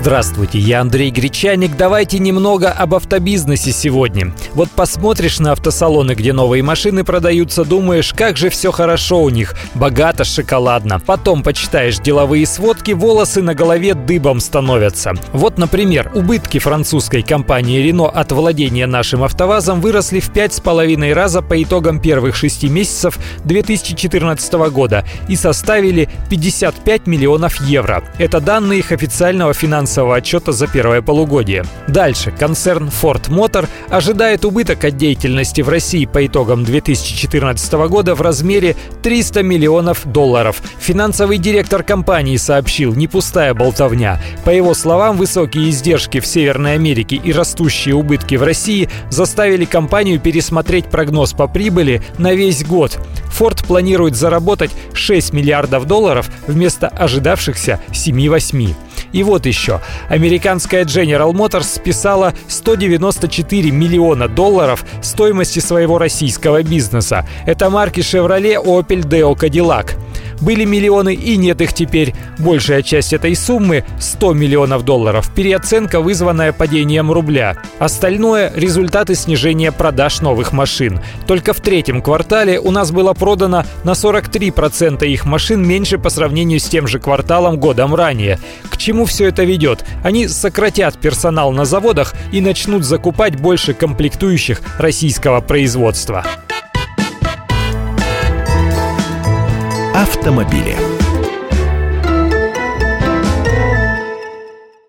Здравствуйте, я Андрей Гречаник. Давайте немного об автобизнесе сегодня. Вот посмотришь на автосалоны, где новые машины продаются, думаешь, как же все хорошо у них, богато, шоколадно. Потом почитаешь деловые сводки, волосы на голове дыбом становятся. Вот, например, убытки французской компании Renault от владения нашим автовазом выросли в 5,5 раза по итогам первых шести месяцев 2014 года и составили 55 миллионов евро. Это данные их официального финансового финансового отчета за первое полугодие. Дальше. Концерн Ford Motor ожидает убыток от деятельности в России по итогам 2014 года в размере 300 миллионов долларов. Финансовый директор компании сообщил, не пустая болтовня. По его словам, высокие издержки в Северной Америке и растущие убытки в России заставили компанию пересмотреть прогноз по прибыли на весь год. Ford планирует заработать 6 миллиардов долларов вместо ожидавшихся 7-8. И вот еще. Американская General Motors списала 194 миллиона долларов стоимости своего российского бизнеса. Это марки Chevrolet, Opel, Deo, Cadillac. Были миллионы и нет их теперь. Большая часть этой суммы, 100 миллионов долларов, переоценка, вызванная падением рубля. Остальное – результаты снижения продаж новых машин. Только в третьем квартале у нас было продано на 43% их машин меньше по сравнению с тем же кварталом годом ранее. К чему все это ведет? Они сократят персонал на заводах и начнут закупать больше комплектующих российского производства. Автомобили.